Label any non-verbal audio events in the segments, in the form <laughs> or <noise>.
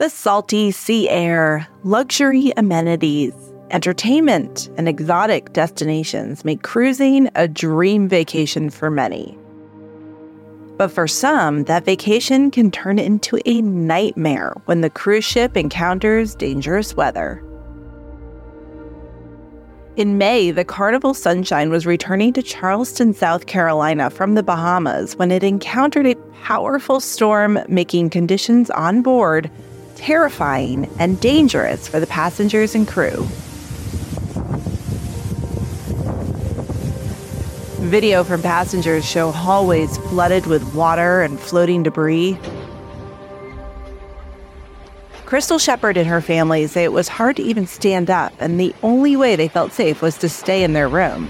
The salty sea air, luxury amenities, entertainment, and exotic destinations make cruising a dream vacation for many. But for some, that vacation can turn into a nightmare when the cruise ship encounters dangerous weather. In May, the Carnival Sunshine was returning to Charleston, South Carolina from the Bahamas when it encountered a powerful storm, making conditions on board terrifying and dangerous for the passengers and crew. Video from passengers show hallways flooded with water and floating debris. Crystal Shepard and her family say it was hard to even stand up, and the only way they felt safe was to stay in their room.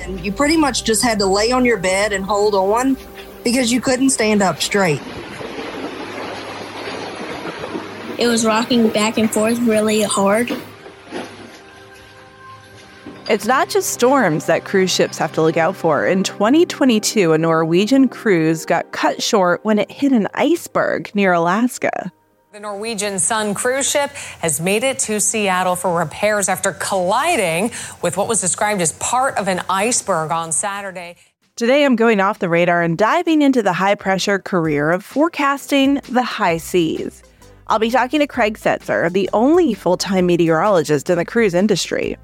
And you pretty much just had to lay on your bed and hold on because you couldn't stand up straight. It was rocking back and forth really hard. It's not just storms that cruise ships have to look out for. In 2022, a Norwegian cruise got cut short when it hit an iceberg near Alaska. The Norwegian Sun cruise ship has made it to Seattle for repairs after colliding with what was described as part of an iceberg on Saturday. Today, I'm going off the radar and diving into the high pressure career of forecasting the high seas. I'll be talking to Craig Setzer, the only full time meteorologist in the cruise industry.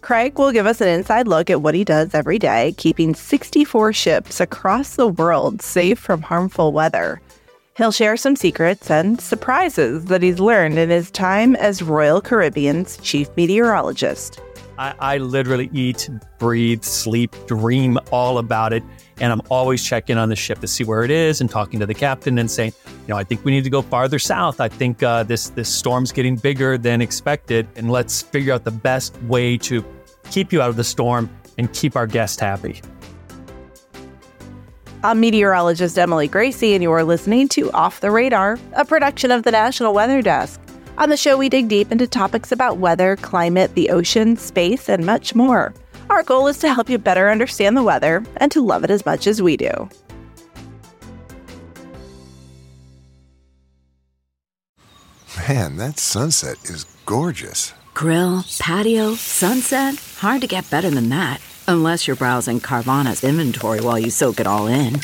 Craig will give us an inside look at what he does every day, keeping 64 ships across the world safe from harmful weather. He'll share some secrets and surprises that he's learned in his time as Royal Caribbean's chief meteorologist. I, I, literally eat, breathe, sleep, dream all about it. And I'm always checking on the ship to see where it is and talking to the captain and saying, you know, I think we need to go farther south. I think uh, this this storm's getting bigger than expected, and let's figure out the best way to keep you out of the storm and keep our guests happy. I'm meteorologist Emily Gracie, and you are listening to Off the Radar, a production of the National Weather Desk. On the show, we dig deep into topics about weather, climate, the ocean, space, and much more. Our goal is to help you better understand the weather and to love it as much as we do. Man, that sunset is gorgeous. Grill, patio, sunset. Hard to get better than that. Unless you're browsing Carvana's inventory while you soak it all in.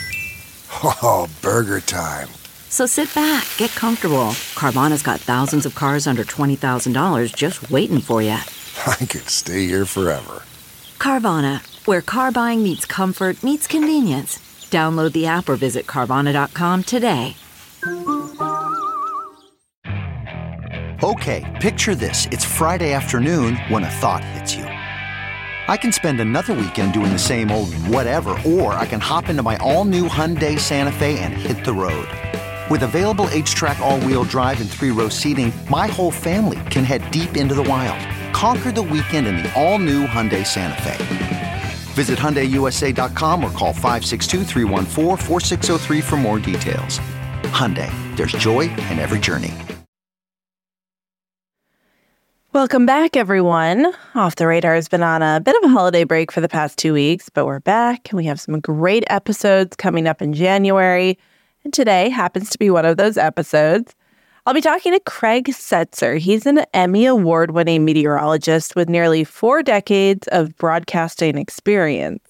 Oh, burger time. So sit back, get comfortable. Carvana's got thousands of cars under $20,000 just waiting for you. <laughs> I could stay here forever. Carvana, where car buying meets comfort, meets convenience. Download the app or visit Carvana.com today. Okay, picture this. It's Friday afternoon when a thought hits you. I can spend another weekend doing the same old whatever, or I can hop into my all new Hyundai Santa Fe and hit the road. With available HTRAC all-wheel drive and three-row seating, my whole family can head deep into the wild. Conquer the weekend in the all-new Hyundai Santa Fe. Visit HyundaiUSA.com or call 562 for more details. Hyundai, there's joy in every journey. Welcome back, everyone. Off the Radar has been on a bit of a holiday break for the past two weeks, but we're back and we have some great episodes coming up in January. And today happens to be one of those episodes. I'll be talking to Craig Setzer. He's an Emmy Award winning meteorologist with nearly four decades of broadcasting experience.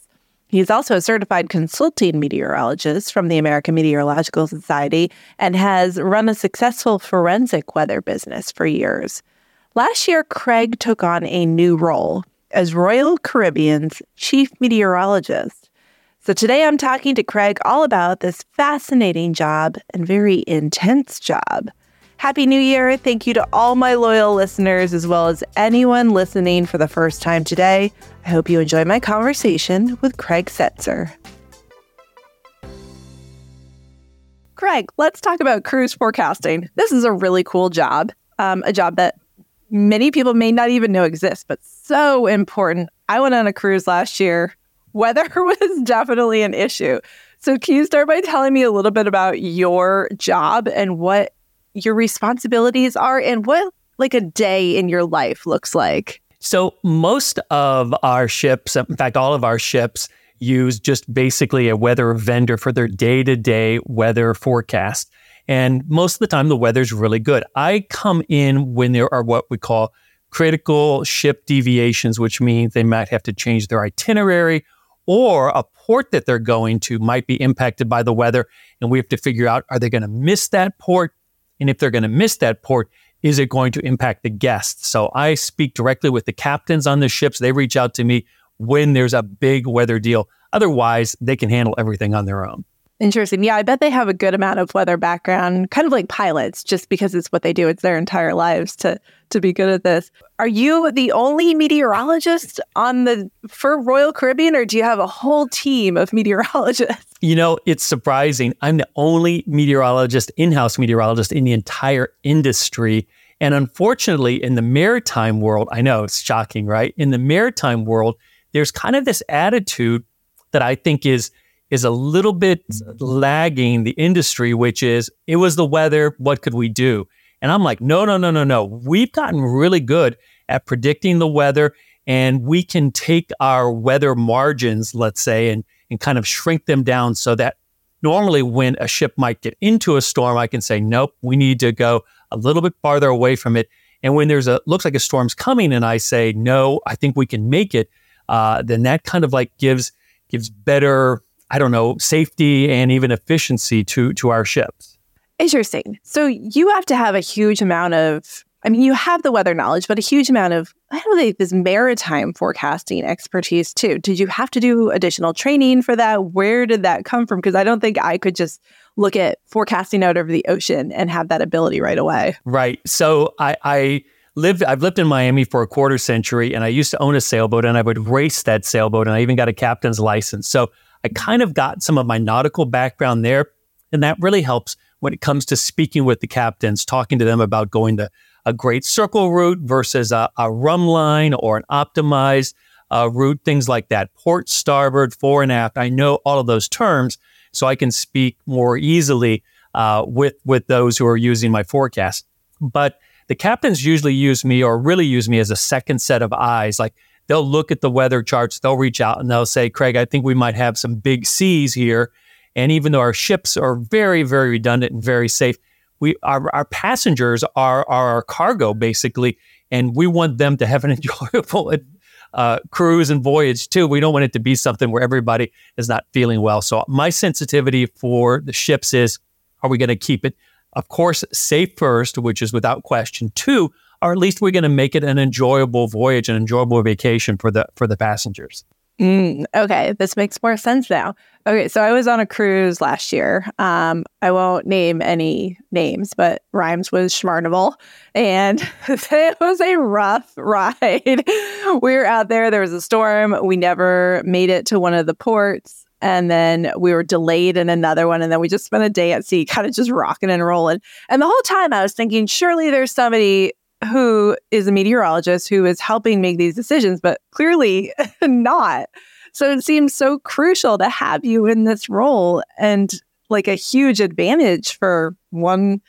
He's also a certified consulting meteorologist from the American Meteorological Society and has run a successful forensic weather business for years. Last year, Craig took on a new role as Royal Caribbean's chief meteorologist. So today I'm talking to Craig all about this fascinating job and very intense job. Happy New Year. Thank you to all my loyal listeners, as well as anyone listening for the first time today. I hope you enjoy my conversation with Craig Setzer. Craig, let's talk about cruise forecasting. This is a really cool job, um, a job that many people may not even know exists, but so important. I went on a cruise last year weather <laughs> was definitely an issue. So, can you start by telling me a little bit about your job and what your responsibilities are and what like a day in your life looks like? So, most of our ships, in fact, all of our ships, use just basically a weather vendor for their day to day weather forecast. And most of the time, the weather's really good. I come in when there are what we call critical ship deviations, which means they might have to change their itinerary or a port that they're going to might be impacted by the weather. And we have to figure out are they going to miss that port? And if they're going to miss that port, is it going to impact the guests? So I speak directly with the captains on the ships. They reach out to me when there's a big weather deal. Otherwise, they can handle everything on their own. Interesting. Yeah, I bet they have a good amount of weather background, kind of like pilots, just because it's what they do. It's their entire lives to to be good at this. Are you the only meteorologist on the for Royal Caribbean, or do you have a whole team of <laughs> meteorologists? You know, it's surprising. I'm the only meteorologist, in-house meteorologist in the entire industry. And unfortunately, in the maritime world, I know it's shocking, right? In the maritime world, there's kind of this attitude that I think is is a little bit lagging the industry, which is it was the weather. What could we do? And I'm like, no, no, no, no, no. We've gotten really good at predicting the weather, and we can take our weather margins, let's say, and and kind of shrink them down so that normally when a ship might get into a storm, I can say, nope, we need to go a little bit farther away from it. And when there's a looks like a storm's coming, and I say, no, I think we can make it, uh, then that kind of like gives gives better I don't know, safety and even efficiency to to our ships. Interesting. So you have to have a huge amount of I mean, you have the weather knowledge, but a huge amount of I don't know this maritime forecasting expertise too. Did you have to do additional training for that? Where did that come from? Because I don't think I could just look at forecasting out over the ocean and have that ability right away. Right. So I, I lived I've lived in Miami for a quarter century and I used to own a sailboat and I would race that sailboat and I even got a captain's license. So I kind of got some of my nautical background there. And that really helps when it comes to speaking with the captains, talking to them about going to a great circle route versus a, a rhumb line or an optimized uh, route, things like that. Port, starboard, fore and aft. I know all of those terms, so I can speak more easily uh, with with those who are using my forecast. But the captains usually use me or really use me as a second set of eyes. Like they'll look at the weather charts, they'll reach out and they'll say, Craig, I think we might have some big seas here. And even though our ships are very, very redundant and very safe, we our, our passengers are, are our cargo basically, and we want them to have an <laughs> enjoyable uh, cruise and voyage too. We don't want it to be something where everybody is not feeling well. So my sensitivity for the ships is: Are we going to keep it, of course, safe first, which is without question. Two, or at least we're going to make it an enjoyable voyage, an enjoyable vacation for the for the passengers. Mm, okay, this makes more sense now. Okay, so I was on a cruise last year. Um, I won't name any names, but rhymes with Schmarnival, and <laughs> it was a rough ride. <laughs> we were out there. There was a storm. We never made it to one of the ports and then we were delayed in another one and then we just spent a day at sea kind of just rocking and rolling and the whole time i was thinking surely there's somebody who is a meteorologist who is helping make these decisions, but clearly <laughs> not. So it seems so crucial to have you in this role and like a huge advantage for one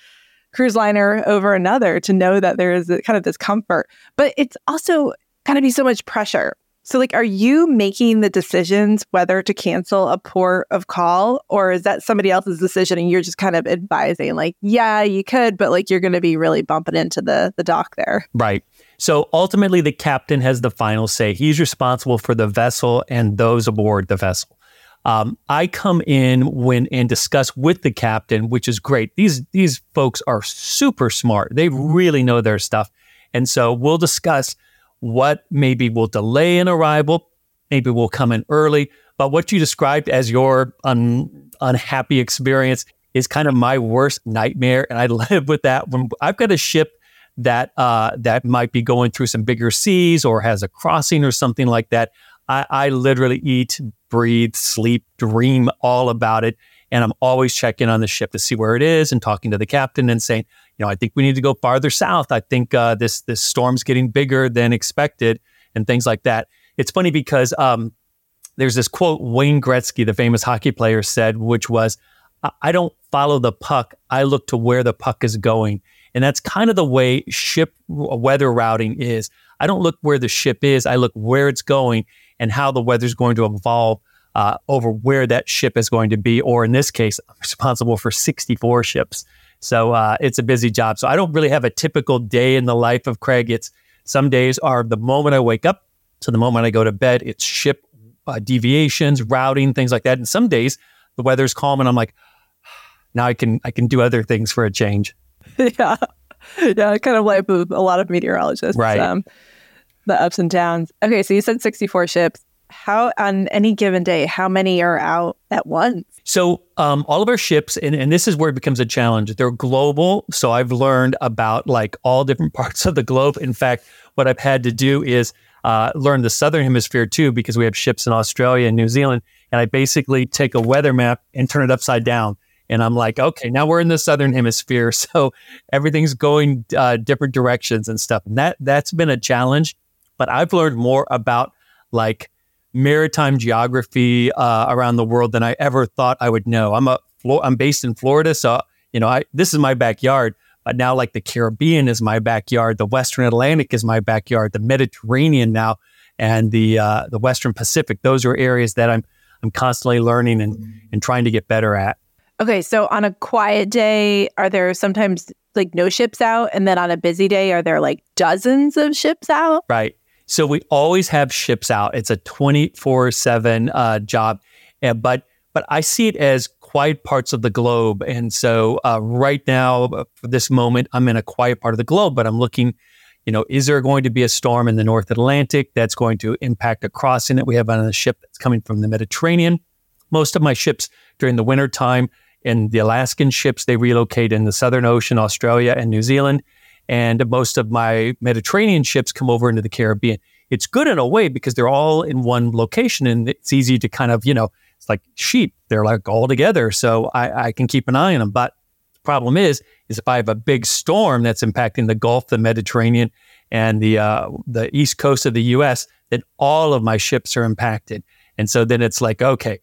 cruise liner over another to know that there is kind of this comfort. But it's also got to be so much pressure so, like, are you making the decisions whether to cancel a port of call, or is that somebody else's decision and you're just kind of advising, like, yeah, you could, but like you're going to be really bumping into the the dock there? Right. So ultimately, the captain has the final say. He's responsible for the vessel and those aboard the vessel. Um, I come in when and discuss with the captain, which is great. These these folks are super smart. They really know their stuff, and so we'll discuss what maybe will delay an arrival, maybe will come in early. But what you described as your un- unhappy experience is kind of my worst nightmare, and I <laughs> live with that. When I've got a ship that uh, that might be going through some bigger seas or has a crossing or something like that, I, I literally eat, breathe, sleep, dream all about it, and I'm always checking on the ship to see where it is and talking to the captain and saying, you know, I think we need to go farther south. I think uh, this this storm's getting bigger than expected, and things like that. It's funny because um, there's this quote Wayne Gretzky, the famous hockey player, said, which was, "I don't follow the puck. I look to where the puck is going." And that's kind of the way ship weather routing is. I don't look where the ship is. I look where it's going and how the weather's going to evolve uh, over where that ship is going to be. Or in this case, I'm responsible for 64 ships. So uh, it's a busy job. So I don't really have a typical day in the life of Craig. It's some days are the moment I wake up to the moment I go to bed. It's ship uh, deviations, routing, things like that. And some days the weather's calm, and I'm like, <sighs> now I can I can do other things for a change. <laughs> yeah, yeah, kind of like a lot of meteorologists. Right. Um, the ups and downs. Okay, so you said 64 ships. How on any given day, how many are out at once? So um, all of our ships, and, and this is where it becomes a challenge. They're global, so I've learned about like all different <laughs> parts of the globe. In fact, what I've had to do is uh, learn the southern hemisphere too, because we have ships in Australia and New Zealand. And I basically take a weather map and turn it upside down. And I'm like, okay, now we're in the southern hemisphere, <laughs> so everything's going uh, different directions and stuff. And that that's been a challenge. But I've learned more about like maritime geography uh, around the world than I ever thought I would know. I'm a I'm based in Florida, so you know I this is my backyard. But now, like the Caribbean is my backyard, the Western Atlantic is my backyard, the Mediterranean now, and the uh, the Western Pacific. Those are areas that I'm I'm constantly learning and and trying to get better at. Okay, so on a quiet day, are there sometimes like no ships out, and then on a busy day, are there like dozens of ships out? Right. So we always have ships out. It's a 24 7 uh, job. And, but but I see it as quiet parts of the globe. And so uh, right now, uh, for this moment, I'm in a quiet part of the globe, but I'm looking, you know, is there going to be a storm in the North Atlantic that's going to impact a crossing that we have on a ship that's coming from the Mediterranean? Most of my ships during the winter time and the Alaskan ships, they relocate in the Southern Ocean, Australia, and New Zealand and most of my Mediterranean ships come over into the Caribbean. It's good in a way because they're all in one location and it's easy to kind of, you know, it's like sheep. They're like all together. So I, I can keep an eye on them. But the problem is, is if I have a big storm that's impacting the Gulf, the Mediterranean, and the uh, the east coast of the U.S., then all of my ships are impacted. And so then it's like, okay,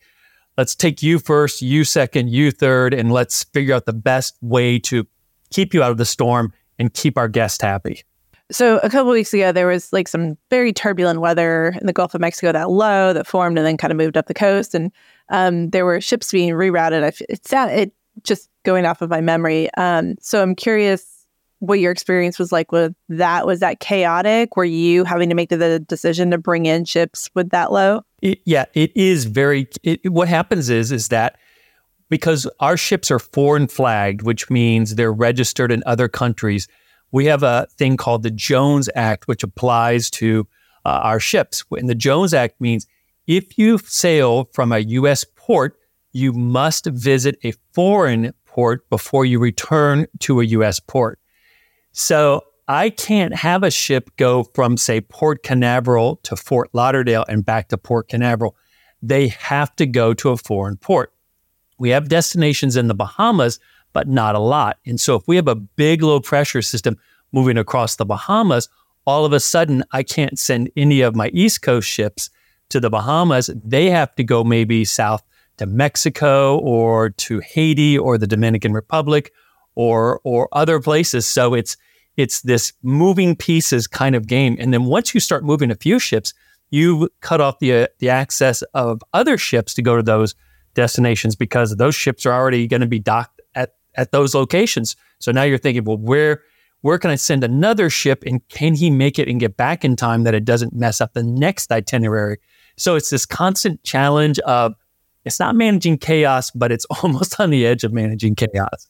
let's take you first, you second, you third, and let's figure out the best way to keep you out of the storm and keep our guests happy. So a couple weeks ago, there was like some very turbulent weather in the Gulf of Mexico, that low that formed and then kind of moved up the coast, and um, there were ships being rerouted. I, it's it just going off of my memory. Um, so I'm curious what your experience was like with that. Was that chaotic? Were you having to make the decision to bring in ships with that low? It, yeah, it is very. It, what happens is is that because our ships are foreign flagged, which means they're registered in other countries, we have a thing called the Jones Act, which applies to uh, our ships. And the Jones Act means if you sail from a U.S. port, you must visit a foreign port before you return to a U.S. port. So I can't have a ship go from, say, Port Canaveral to Fort Lauderdale and back to Port Canaveral. They have to go to a foreign port. We have destinations in the Bahamas, but not a lot. And so if we have a big low pressure system moving across the Bahamas, all of a sudden I can't send any of my East Coast ships to the Bahamas. They have to go maybe south to Mexico or to Haiti or the Dominican Republic or or other places. So it's it's this moving pieces kind of game. And then once you start moving a few ships, you cut off the uh, the access of other ships to go to those destinations because those ships are already going to be docked at, at those locations. So now you're thinking, well, where where can I send another ship and can he make it and get back in time that it doesn't mess up the next itinerary? So it's this constant challenge of it's not managing chaos, but it's <laughs> almost on the edge of managing chaos.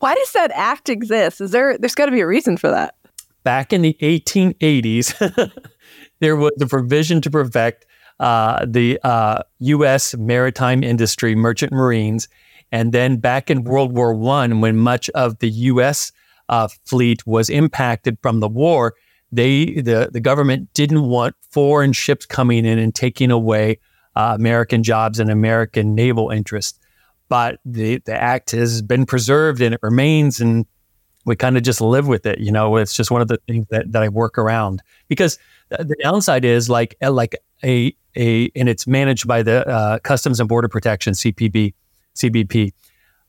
Why does that act exist? Is there there's got to be a reason for that? Back in the 1880s, <laughs> there was a provision to protect uh, the uh, U.S. maritime industry, merchant marines, and then back in World War One, when much of the U.S. Uh, fleet was impacted from the war, they the the government didn't want foreign ships coming in and taking away uh, American jobs and American naval interests. But the the act has been preserved and it remains, and we kind of just live with it. You know, it's just one of the things that, that I work around because the, the downside is like like a a and it's managed by the uh, Customs and Border Protection CPB CBP.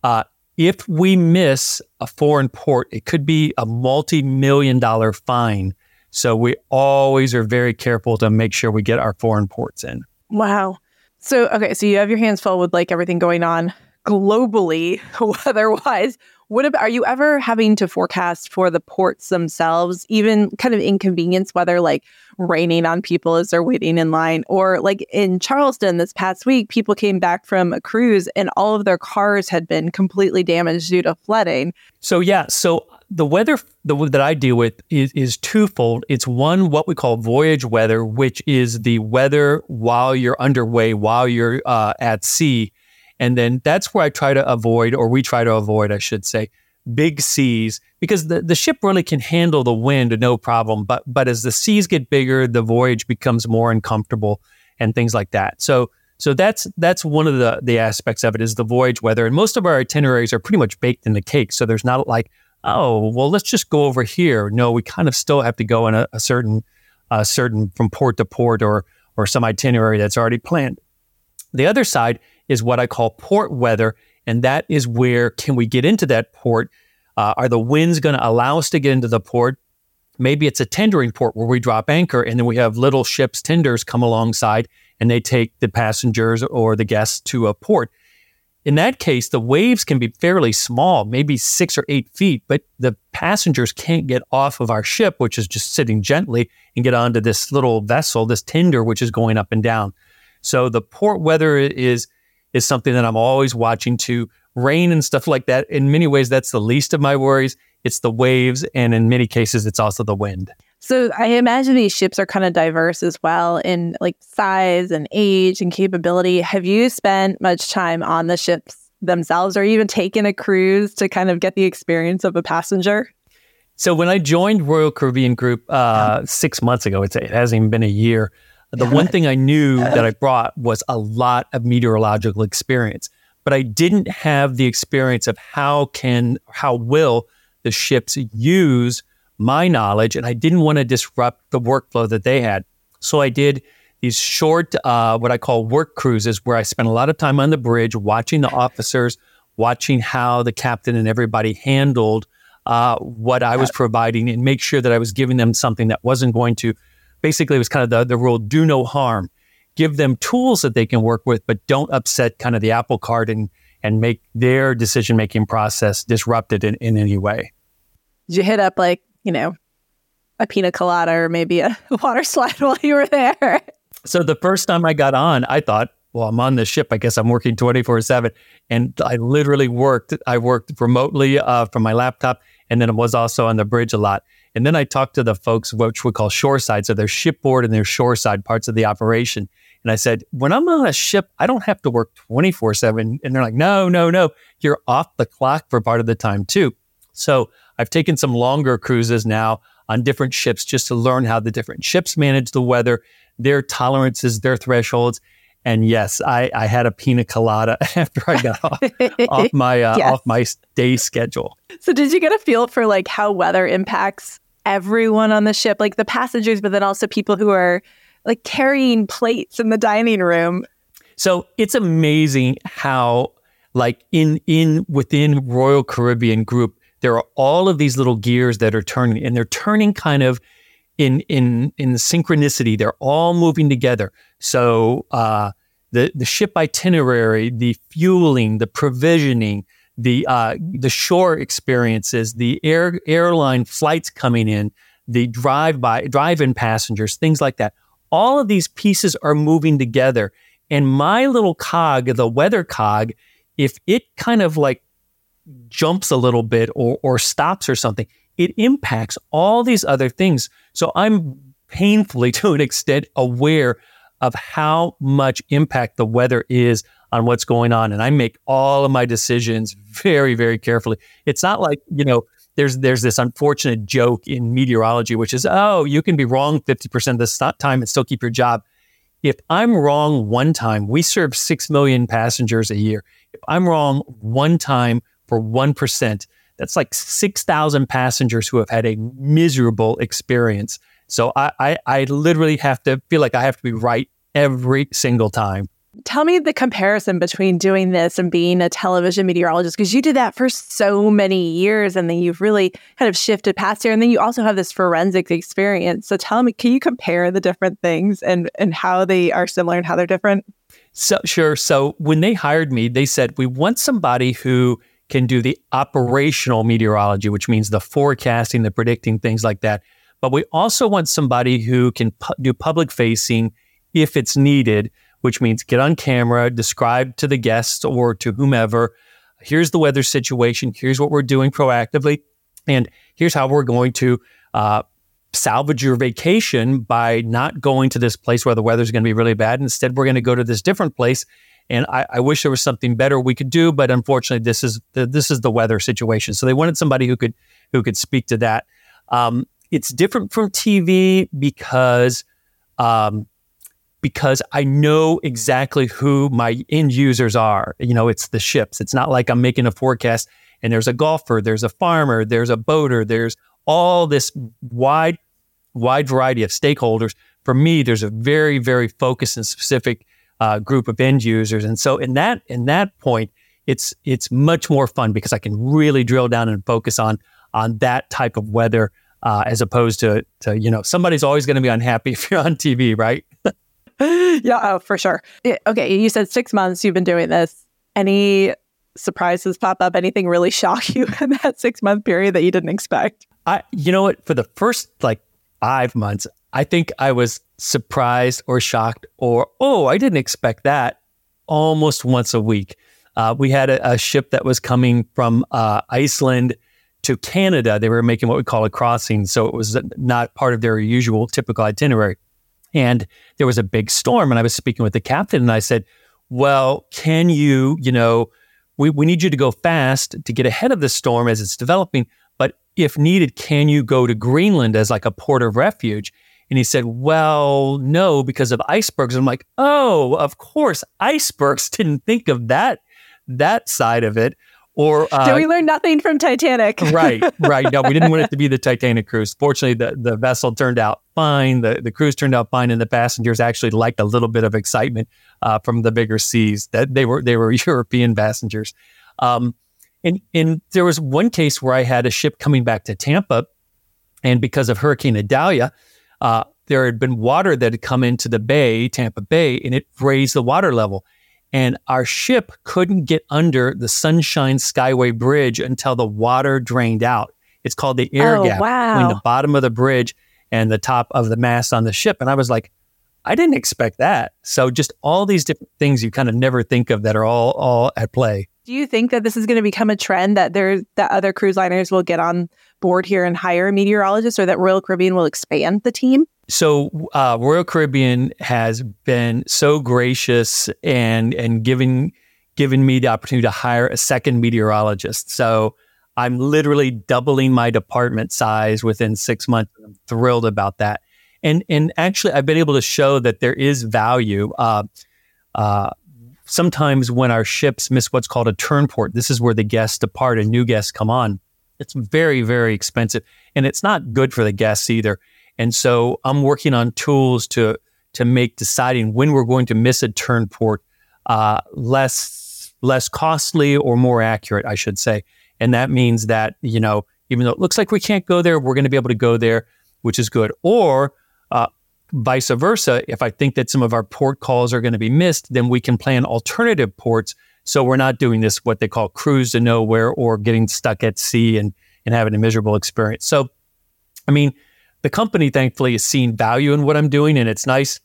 Uh, if we miss a foreign port, it could be a multi-million dollar fine. So we always are very careful to make sure we get our foreign ports in. Wow. So okay, so you have your hands full with like everything going on globally <laughs> weather-wise. What about, are you ever having to forecast for the ports themselves, even kind of inconvenience, whether like raining on people as they're waiting in line, or like in Charleston this past week, people came back from a cruise and all of their cars had been completely damaged due to flooding. So yeah, so the weather the, that I deal with is, is twofold. It's one, what we call voyage weather, which is the weather while you're underway, while you're uh, at sea. And then that's where I try to avoid, or we try to avoid, I should say, big seas, because the, the ship really can handle the wind no problem. But but as the seas get bigger, the voyage becomes more uncomfortable and things like that. So so that's that's one of the the aspects of it is the voyage weather. And most of our itineraries are pretty much baked in the cake. So there's not like, oh, well, let's just go over here. No, we kind of still have to go in a, a certain a certain from port to port or or some itinerary that's already planned. The other side is what I call port weather, and that is where can we get into that port? Uh, are the winds going to allow us to get into the port? Maybe it's a tendering port where we drop anchor, and then we have little ships, tenders come alongside, and they take the passengers or the guests to a port. In that case, the waves can be fairly small, maybe six or eight feet, but the passengers can't get off of our ship, which is just sitting gently, and get onto this little vessel, this tender, which is going up and down. So the port weather is is something that I'm always watching to rain and stuff like that. In many ways, that's the least of my worries. It's the waves, and in many cases, it's also the wind. So I imagine these ships are kind of diverse as well in like size and age and capability. Have you spent much time on the ships themselves or even taken a cruise to kind of get the experience of a passenger? So when I joined Royal Caribbean Group uh, six months ago, it hasn't even been a year. The one thing I knew that I brought was a lot of meteorological experience, but I didn't have the experience of how can how will the ships use my knowledge, and I didn't want to disrupt the workflow that they had. So I did these short, uh, what I call work cruises, where I spent a lot of time on the bridge watching the officers, watching how the captain and everybody handled uh, what I was providing, and make sure that I was giving them something that wasn't going to basically it was kind of the, the rule do no harm. Give them tools that they can work with but don't upset kind of the apple cart and and make their decision making process disrupted in, in any way. Did you hit up like you know a pina colada or maybe a <laughs> water slide while you were there? So the first time i got on i thought well i'm on the ship. I guess i'm working 24 7 and i literally worked i worked remotely uh, from my laptop and then I was also on the bridge a lot and then I talked to the folks, which we call shoreside. So there's shipboard and there's shoreside parts of the operation. And I said, when I'm on a ship, I don't have to work 24 7. And they're like, no, no, no. You're off the clock for part of the time too. So I've taken some longer cruises now on different ships just to learn how the different ships manage the weather, their tolerances, their thresholds. And yes, I, I had a pina colada <laughs> after I got off, off my uh, <laughs> yes. off my day schedule. So did you get a feel for like how weather impacts everyone on the ship, like the passengers, but then also people who are like carrying plates in the dining room? So it's amazing how like in in within Royal Caribbean Group, there are all of these little gears that are turning, and they're turning kind of in in in synchronicity. They're all moving together. So uh, the the ship itinerary, the fueling, the provisioning, the uh, the shore experiences, the air airline flights coming in, the drive by drive in passengers, things like that. All of these pieces are moving together, and my little cog, the weather cog, if it kind of like jumps a little bit or or stops or something, it impacts all these other things. So I'm painfully, <laughs> to an extent, aware of how much impact the weather is on what's going on. And I make all of my decisions very, very carefully. It's not like, you know, there's there's this unfortunate joke in meteorology, which is, oh, you can be wrong 50% of the time and still keep your job. If I'm wrong one time, we serve 6 million passengers a year. If I'm wrong one time for 1%, that's like 6,000 passengers who have had a miserable experience. So I, I, I literally have to feel like I have to be right every single time. Tell me the comparison between doing this and being a television meteorologist because you did that for so many years and then you've really kind of shifted past here and then you also have this forensic experience. So tell me, can you compare the different things and and how they are similar and how they're different? So sure. So when they hired me, they said we want somebody who can do the operational meteorology, which means the forecasting, the predicting, things like that. But we also want somebody who can pu- do public facing if it's needed, which means get on camera, describe to the guests or to whomever, here's the weather situation, here's what we're doing proactively, and here's how we're going to uh, salvage your vacation by not going to this place where the weather's going to be really bad. Instead, we're going to go to this different place. And I, I, wish there was something better we could do, but unfortunately, this is the, this is the weather situation. So they wanted somebody who could who could speak to that. Um, it's different from TV because um, because I know exactly who my end users are. You know, it's the ships. It's not like I'm making a forecast and there's a golfer, there's a farmer, there's a boater, there's all this wide, wide variety of stakeholders. For me, there's a very, very focused and specific uh, group of end users, and so in that in that point, it's it's much more fun because I can really drill down and focus on on that type of weather uh, as opposed to to you know somebody's always going to be unhappy <laughs> if you're on TV, right? <laughs> yeah, oh, for sure. Okay, you said six months you've been doing this. Any surprises pop up? Anything really <laughs> shock you in that six month period that you didn't expect? I, you know what? For the first like five months, I think I was surprised or shocked or, oh, I didn't expect that almost once a week. Uh, we had a, a, ship that was coming from uh, Iceland to Canada. They were making what we call a crossing. So it was not part of their usual typical itinerary. And there was a big storm. And I was speaking with the captain and I said, well, can you, you know, we, we need you to go fast to get ahead of the storm as it's developing But if needed, can you go to Greenland as like a port of refuge? And he said, Well, no, because of icebergs. I'm like, Oh, of course, icebergs. <laughs> Didn't think of that that side of it. Or uh, <laughs> did we learn nothing from Titanic? <laughs> right, right. No, we didn't want it to be the Titanic cruise. Fortunately, the, the vessel turned out fine. The the cruise turned out fine, and the passengers actually liked a little bit of excitement uh, from the bigger seas. That they were they were <laughs> European passengers. Um, and, and there was one case where I had a ship coming back to Tampa, and because of Hurricane Idalia, uh, there had been water that had come into the bay, Tampa Bay, and it raised the water level. And our ship couldn't get under the Sunshine Skyway Bridge until the water drained out. It's called the air oh, gap wow. between the bottom of the bridge and the top of the mast on the ship. And I was like, I didn't expect that. So just all these different things you kind of never think of that are all all at play. Do you think that this is going to become a trend that there that other cruise liners will get on board here and hire meteorologists, or that Royal Caribbean will expand the team? So uh, Royal Caribbean has been so gracious and and giving given me the opportunity to hire a second meteorologist. So I'm literally doubling my department size within six months. I'm thrilled about that. And and actually, I've been able to show that there is value. Uh, uh, sometimes when our ships miss what's called a turn port, this is where the guests depart and new guests come on. It's very, very expensive and it's not good for the guests either. And so I'm working on tools to to make deciding when we're going to miss a turn port uh, less less costly or more accurate, I should say. And that means that you know, even though it looks like we can't go there, we're going to be able to go there, which is good. Or uh, vice versa, if I think that some of our port calls are going to be missed, then we can plan alternative ports. So we're not doing this, what they call cruise to nowhere or getting stuck at sea and, and having a miserable experience. So, I mean, the company thankfully has seen value in what I'm doing and it's nice.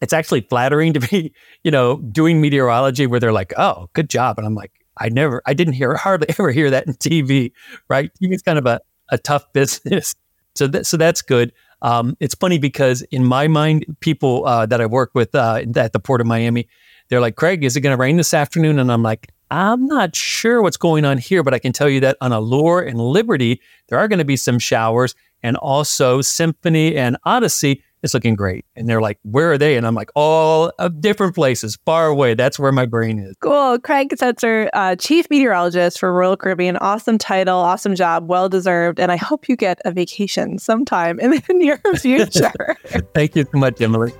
It's actually flattering to be, <laughs> you know, doing meteorology where they're like, oh, good job. And I'm like, I never, I didn't hear, <laughs> hardly ever hear that in TV, right? It's kind of a, a tough <laughs> business. So that, so that's good. Um, it's funny because in my mind, people uh, that I work with uh, at the Port of Miami, they're like, Craig, is it going to rain this afternoon? And I'm like, I'm not sure what's going on here, but I can tell you that on Allure and Liberty, there are going to be some showers. And also Symphony and Odyssey, is looking great. And they're like, where are they? And I'm like, all of different places, far away. That's where my brain is. Cool. Craig Setzer, uh, Chief Meteorologist for Royal Caribbean. Awesome title, awesome job, well deserved. And I hope you get a vacation sometime in the <laughs> near future. <laughs> Thank you so much, Emily.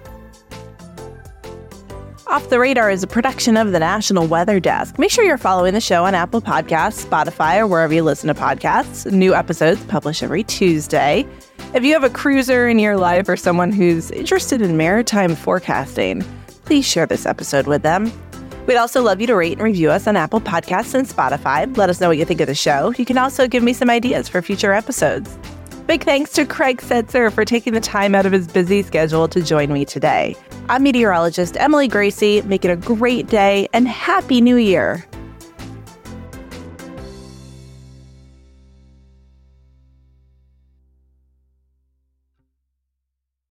Off the Radar is a production of the National Weather Desk. Make sure you're following the show on Apple Podcasts, Spotify, or wherever you listen to podcasts. New episodes published every Tuesday. If you have a cruiser in your life or someone who's interested in maritime forecasting, please share this episode with them. We'd also love you to rate and review us on Apple Podcasts and Spotify. Let us know what you think of the show. You can also give me some ideas for future episodes. Big thanks to Craig Setzer for taking the time out of his busy schedule to join me today. I'm meteorologist Emily Gracie. Make it a great day and Happy New Year.